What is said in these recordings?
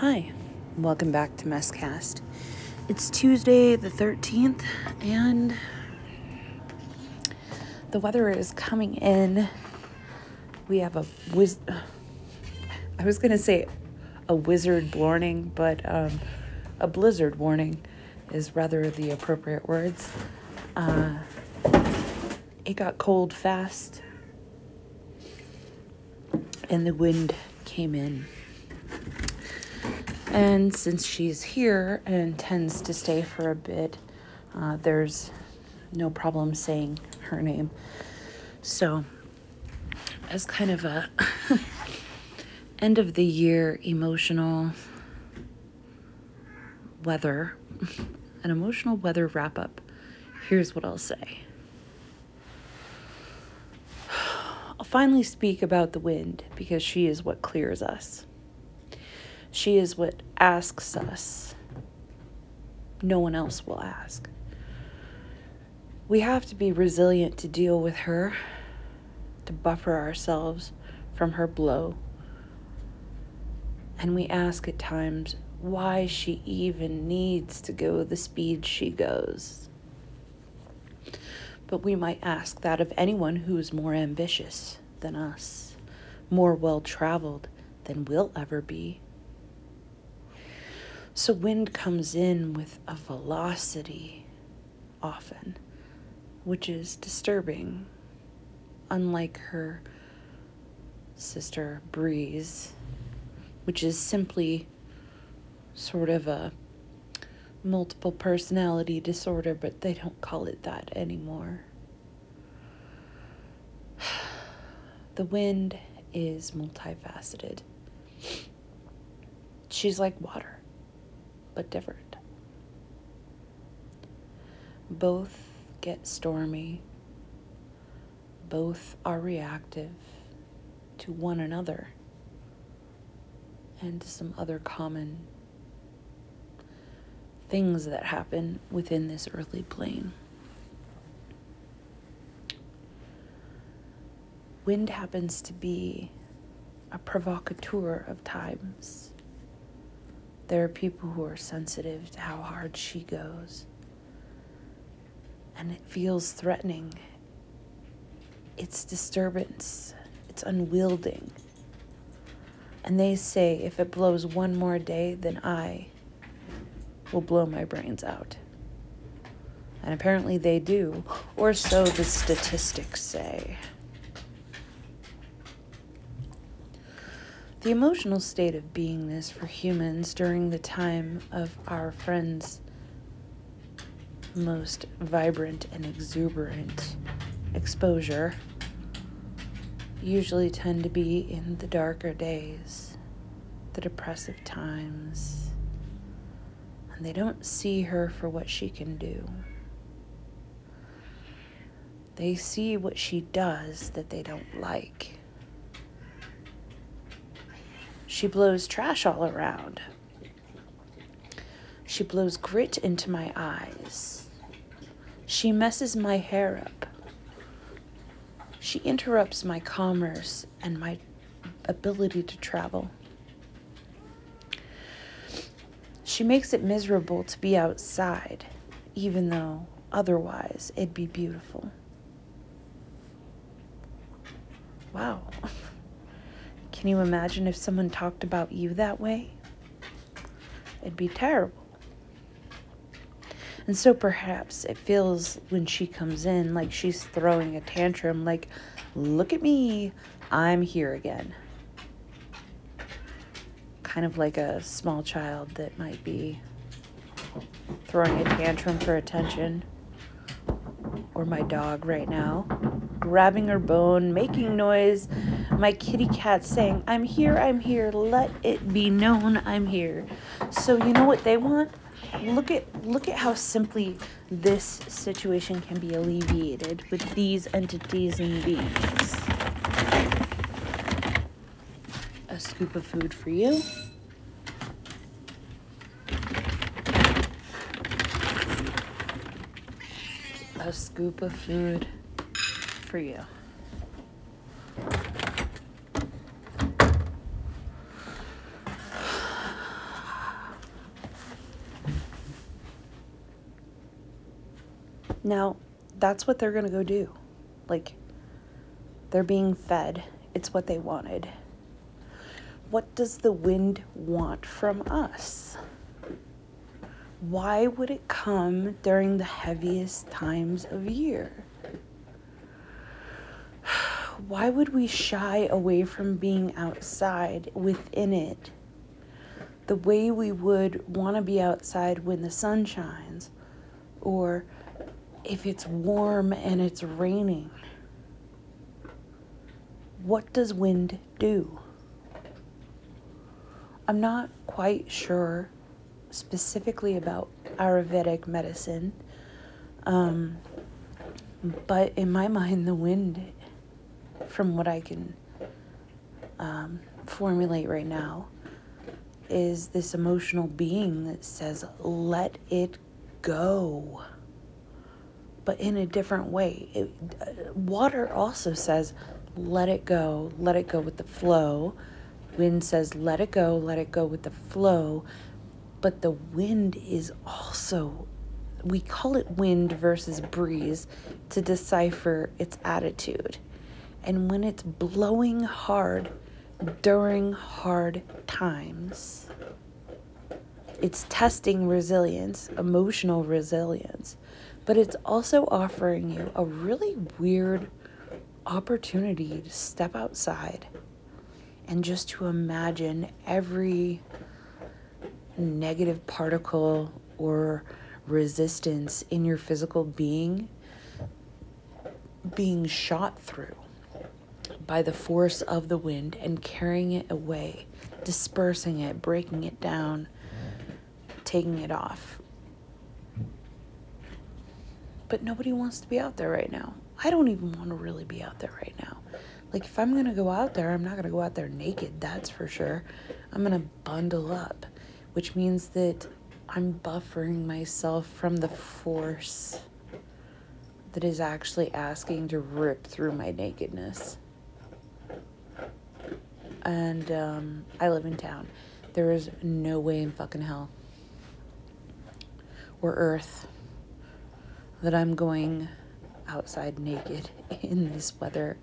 Hi, welcome back to Messcast. It's Tuesday the 13th, and the weather is coming in. We have a wiz. I was gonna say a wizard warning, but um, a blizzard warning is rather the appropriate words. Uh, it got cold fast, and the wind came in. And since she's here and tends to stay for a bit, uh, there's no problem saying her name. So, as kind of a end of the year emotional weather, an emotional weather wrap up, here's what I'll say. I'll finally speak about the wind because she is what clears us. She is what asks us. No one else will ask. We have to be resilient to deal with her, to buffer ourselves from her blow. And we ask at times why she even needs to go the speed she goes. But we might ask that of anyone who is more ambitious than us, more well traveled than we'll ever be. So, wind comes in with a velocity often, which is disturbing, unlike her sister Breeze, which is simply sort of a multiple personality disorder, but they don't call it that anymore. The wind is multifaceted. She's like water but different. Both get stormy, both are reactive to one another and to some other common things that happen within this earthly plane. Wind happens to be a provocateur of times. There are people who are sensitive to how hard she goes. And it feels threatening. It's disturbance. It's unwielding. And they say if it blows one more day, then I will blow my brains out. And apparently they do, or so the statistics say. The emotional state of beingness for humans during the time of our friends' most vibrant and exuberant exposure usually tend to be in the darker days, the depressive times, and they don't see her for what she can do. They see what she does that they don't like. She blows trash all around. She blows grit into my eyes. She messes my hair up. She interrupts my commerce and my ability to travel. She makes it miserable to be outside, even though otherwise it'd be beautiful. Wow. Can you imagine if someone talked about you that way? It'd be terrible. And so perhaps it feels when she comes in like she's throwing a tantrum, like, look at me, I'm here again. Kind of like a small child that might be throwing a tantrum for attention. Or my dog right now, grabbing her bone, making noise, my kitty cat saying, I'm here, I'm here, let it be known I'm here. So you know what they want? Look at look at how simply this situation can be alleviated with these entities and beings. A scoop of food for you. A scoop of food for you. Now, that's what they're going to go do. Like, they're being fed, it's what they wanted. What does the wind want from us? Why would it come during the heaviest times of year? Why would we shy away from being outside within it the way we would want to be outside when the sun shines or if it's warm and it's raining? What does wind do? I'm not quite sure specifically about Ayurvedic medicine, um, but in my mind, the wind, from what I can um, formulate right now, is this emotional being that says, let it go. But in a different way. It, uh, water also says, let it go, let it go with the flow. Wind says, let it go, let it go with the flow. But the wind is also, we call it wind versus breeze to decipher its attitude. And when it's blowing hard during hard times, it's testing resilience, emotional resilience, but it's also offering you a really weird opportunity to step outside and just to imagine every negative particle or resistance in your physical being being shot through by the force of the wind and carrying it away, dispersing it, breaking it down, taking it off. But nobody wants to be out there right now. I don't even want to really be out there right now. Like, if I'm going to go out there, I'm not going to go out there naked, that's for sure. I'm going to bundle up, which means that I'm buffering myself from the force that is actually asking to rip through my nakedness. And um, I live in town. There is no way in fucking hell or earth that I'm going outside naked in this weather.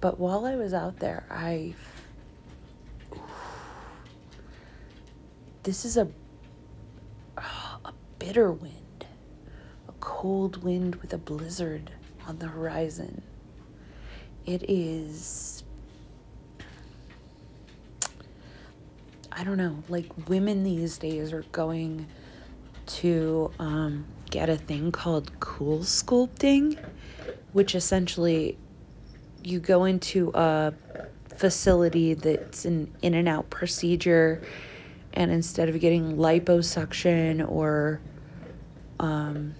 But while I was out there, I. This is a. a bitter wind, a cold wind with a blizzard on the horizon. It is. I don't know, like women these days are going to um, get a thing called cool sculpting, which essentially you go into a facility that's an in and out procedure, and instead of getting liposuction or um,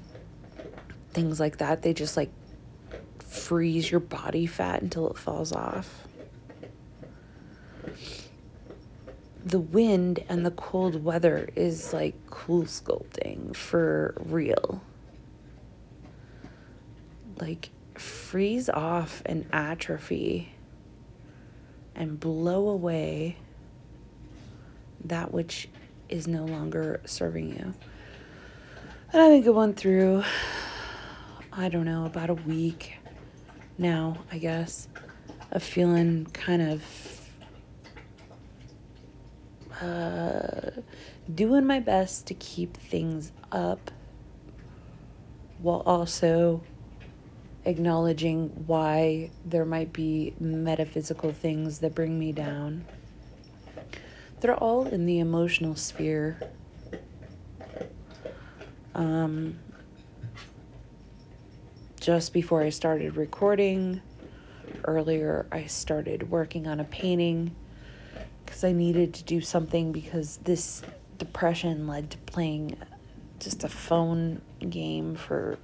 things like that, they just like freeze your body fat until it falls off. The wind and the cold weather is like cool sculpting for real. Like, freeze off and atrophy and blow away that which is no longer serving you. And I've been going through, I don't know, about a week now, I guess, of feeling kind of uh, doing my best to keep things up while also acknowledging why there might be metaphysical things that bring me down. They're all in the emotional sphere. Um, just before I started recording, earlier I started working on a painting because I needed to do something because this depression led to playing just a phone game for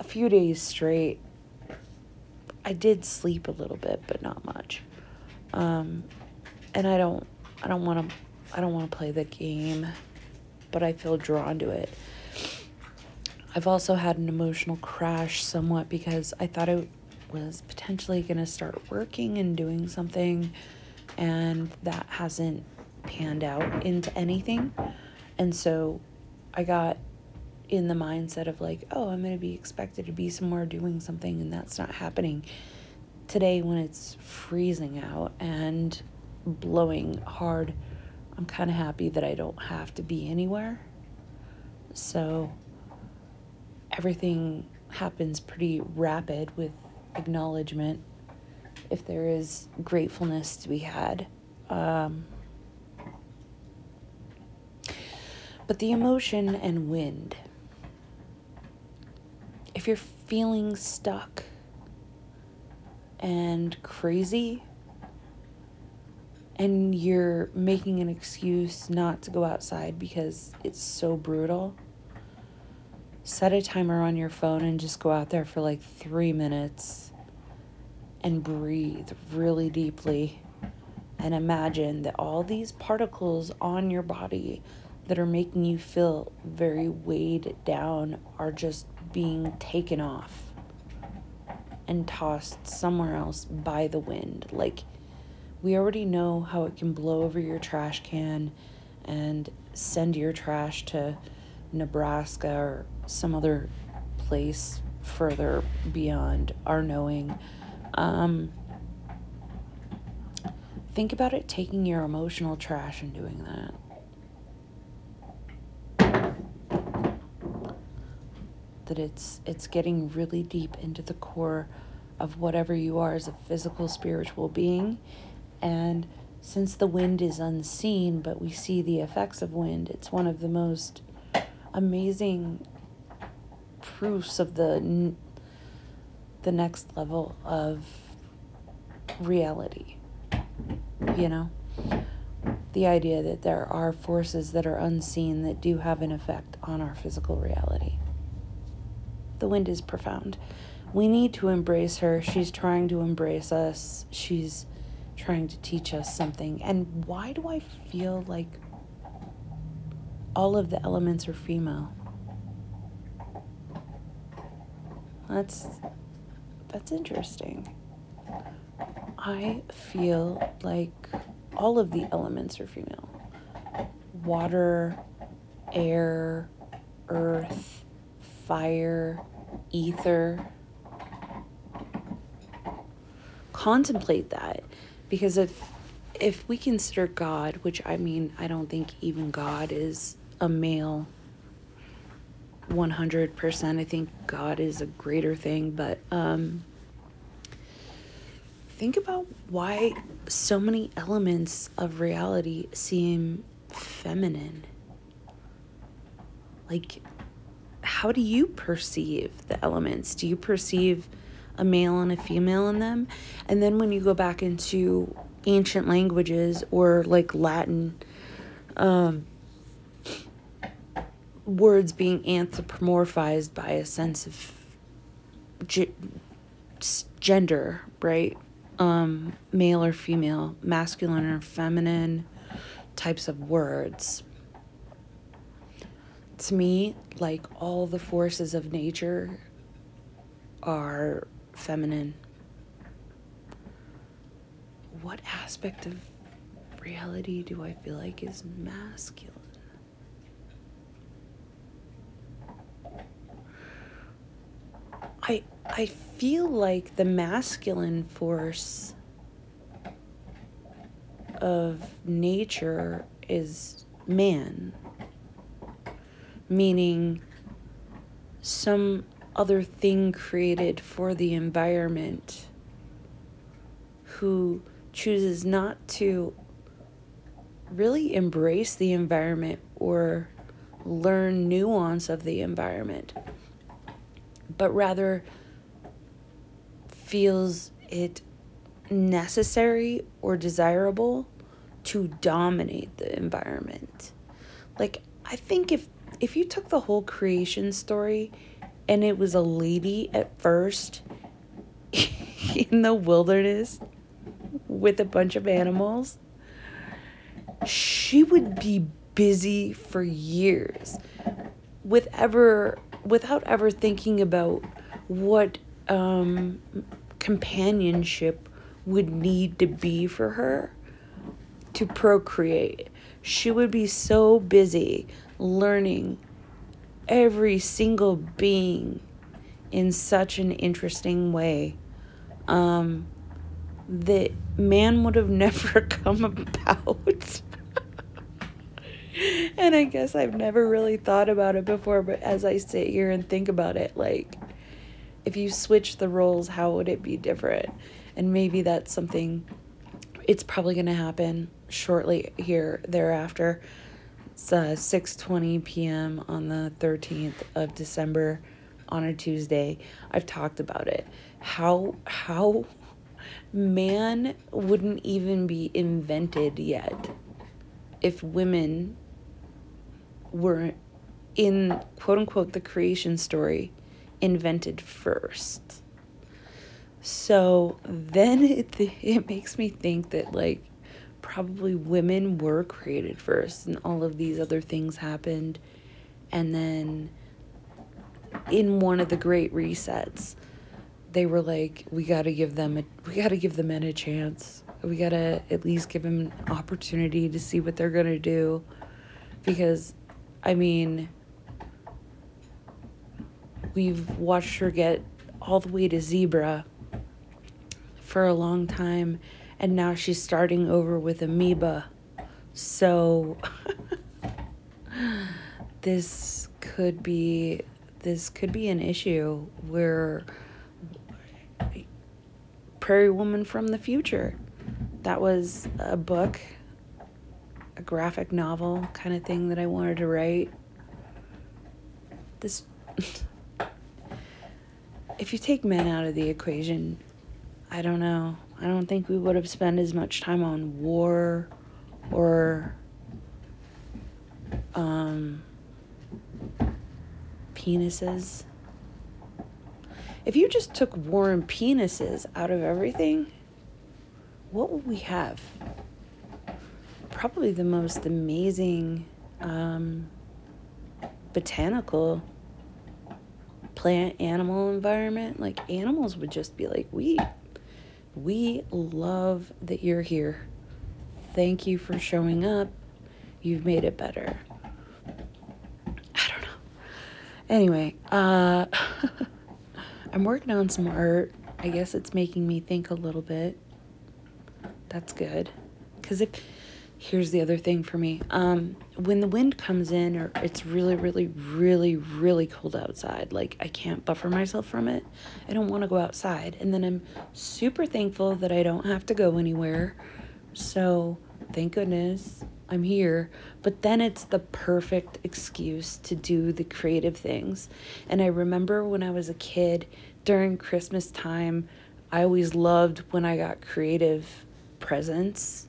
a few days straight. I did sleep a little bit, but not much. Um, and I don't, I don't want to, I don't want to play the game, but I feel drawn to it. I've also had an emotional crash somewhat because I thought it was potentially going to start working and doing something, and that hasn't panned out into anything. And so I got in the mindset of like, oh, I'm going to be expected to be somewhere doing something, and that's not happening. Today, when it's freezing out and blowing hard, I'm kind of happy that I don't have to be anywhere. So everything happens pretty rapid with acknowledgement if there is gratefulness to be had. Um, but the emotion and wind. If you're feeling stuck and crazy, and you're making an excuse not to go outside because it's so brutal, set a timer on your phone and just go out there for like three minutes and breathe really deeply and imagine that all these particles on your body that are making you feel very weighed down are just being taken off and tossed somewhere else by the wind. Like, we already know how it can blow over your trash can and send your trash to Nebraska or some other place further beyond our knowing. Um, think about it taking your emotional trash and doing that. That it's it's getting really deep into the core of whatever you are as a physical spiritual being and since the wind is unseen but we see the effects of wind it's one of the most amazing proofs of the the next level of reality you know? The idea that there are forces that are unseen that do have an effect on our physical reality. The wind is profound. We need to embrace her. She's trying to embrace us. She's trying to teach us something. And why do i feel like all of the elements are female That's that's interesting. I feel like all of the elements are female. Water, air, earth, fire, ether. Contemplate that because if if we consider God, which I mean, I don't think even God is a male 100%. I think God is a greater thing, but um, think about why so many elements of reality seem feminine. Like, how do you perceive the elements? Do you perceive a male and a female in them? And then when you go back into ancient languages or like Latin, um, words being anthropomorphized by a sense of g- gender, right? Um, male or female, masculine or feminine types of words. To me, like all the forces of nature are feminine. What aspect of reality do I feel like is masculine? I feel like the masculine force of nature is man, meaning some other thing created for the environment who chooses not to really embrace the environment or learn nuance of the environment but rather feels it necessary or desirable to dominate the environment. Like I think if if you took the whole creation story and it was a lady at first in the wilderness with a bunch of animals, she would be busy for years with ever without ever thinking about what um, companionship would need to be for her to procreate. She would be so busy learning every single being in such an interesting way um, that man would have never come about. and I guess I've never really thought about it before, but as I sit here and think about it, like, if you switch the roles, how would it be different? And maybe that's something, it's probably going to happen shortly here thereafter. It's uh, 6:20 p.m. on the 13th of December on a Tuesday. I've talked about it. How how man wouldn't even be invented yet if women were in quote unquote the creation story invented first. So then it, it makes me think that like probably women were created first and all of these other things happened. And then in one of the great resets they were like we got to give them a, we got to give the men a chance. We got to at least give them an opportunity to see what they're going to do. Because i mean we've watched her get all the way to zebra for a long time and now she's starting over with amoeba so this could be this could be an issue where Prairie Woman from the Future. That was a book, a graphic novel kind of thing that I wanted to write. This if you take men out of the equation, I don't know. I don't think we would have spent as much time on war or um penises. If you just took war and penises out of everything, what would we have? Probably the most amazing um, botanical plant animal environment. Like animals would just be like, we, we love that you're here. Thank you for showing up. You've made it better. I don't know. Anyway, uh, I'm working on some art. I guess it's making me think a little bit. That's good. Because if, here's the other thing for me um, when the wind comes in or it's really, really, really, really cold outside, like I can't buffer myself from it, I don't want to go outside. And then I'm super thankful that I don't have to go anywhere. So, thank goodness I'm here. But then it's the perfect excuse to do the creative things. And I remember when I was a kid during Christmas time, I always loved when I got creative presents,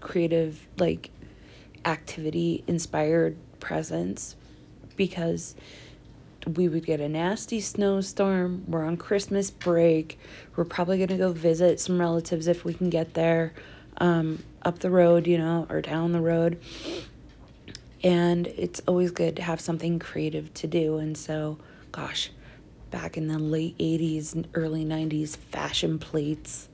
creative, like, activity inspired presents because we would get a nasty snowstorm. We're on Christmas break. We're probably going to go visit some relatives if we can get there um, up the road, you know, or down the road. And it's always good to have something creative to do. And so, gosh, back in the late 80s and early 90s, fashion plates,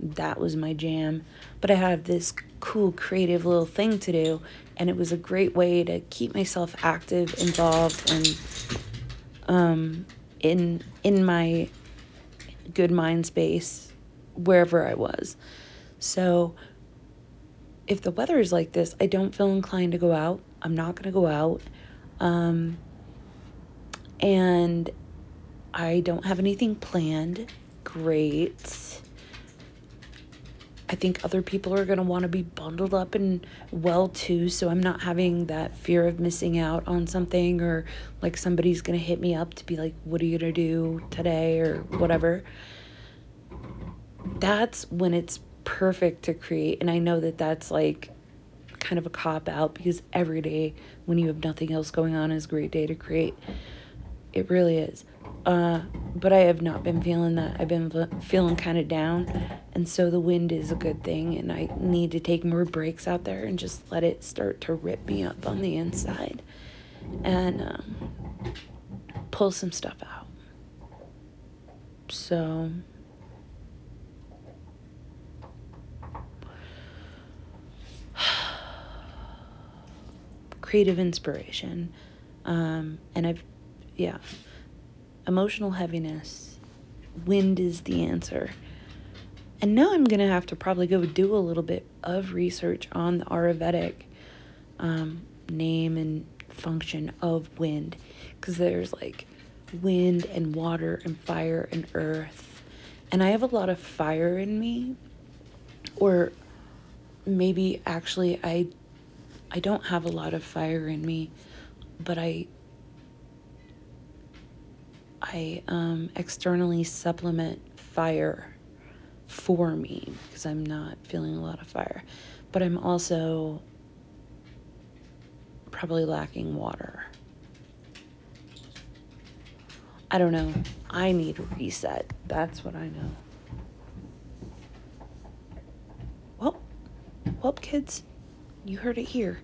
that was my jam. But I had this cool, creative little thing to do. And it was a great way to keep myself active, involved, and um, in in my good mind space wherever I was. So if the weather is like this, I don't feel inclined to go out. I'm not going to go out. Um, and I don't have anything planned. Great. I think other people are going to want to be bundled up and well too, so I'm not having that fear of missing out on something or like somebody's going to hit me up to be like, what are you going to do today or whatever. That's when it's perfect to create. And I know that that's like kind of a cop out because every day when you have nothing else going on is a great day to create. It really is. Uh, but I have not been feeling that. I've been feeling kind of down. And so the wind is a good thing. And I need to take more breaks out there and just let it start to rip me up on the inside and um, pull some stuff out. So. creative inspiration. Um, and I've, yeah, emotional heaviness. Wind is the answer. And now I'm going to have to probably go do a little bit of research on the Ayurvedic um, name and function of wind. Because there's like wind and water and fire and earth. And I have a lot of fire in me. Or maybe actually I I don't have a lot of fire in me, but I I um, externally supplement fire for me because I'm not feeling a lot of fire. But I'm also probably lacking water. I don't know. I need a reset. That's what I know. Well, well, kids, you heard it here.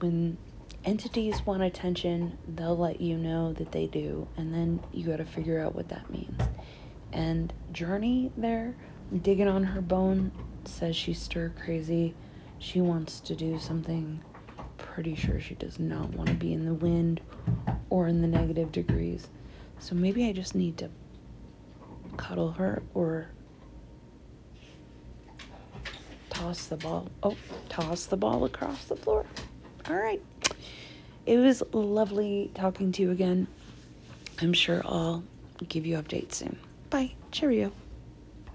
When entities want attention, they'll let you know that they do, and then you got to figure out what that means. And Journey there, digging on her bone, says she's stir crazy. She wants to do something. Pretty sure she does not want to be in the wind or in the negative degrees. So maybe I just need to cuddle her or toss the ball. Oh, toss the ball across the floor. All right. It was lovely talking to you again. I'm sure I'll give you updates soon. Bye. Cheerio.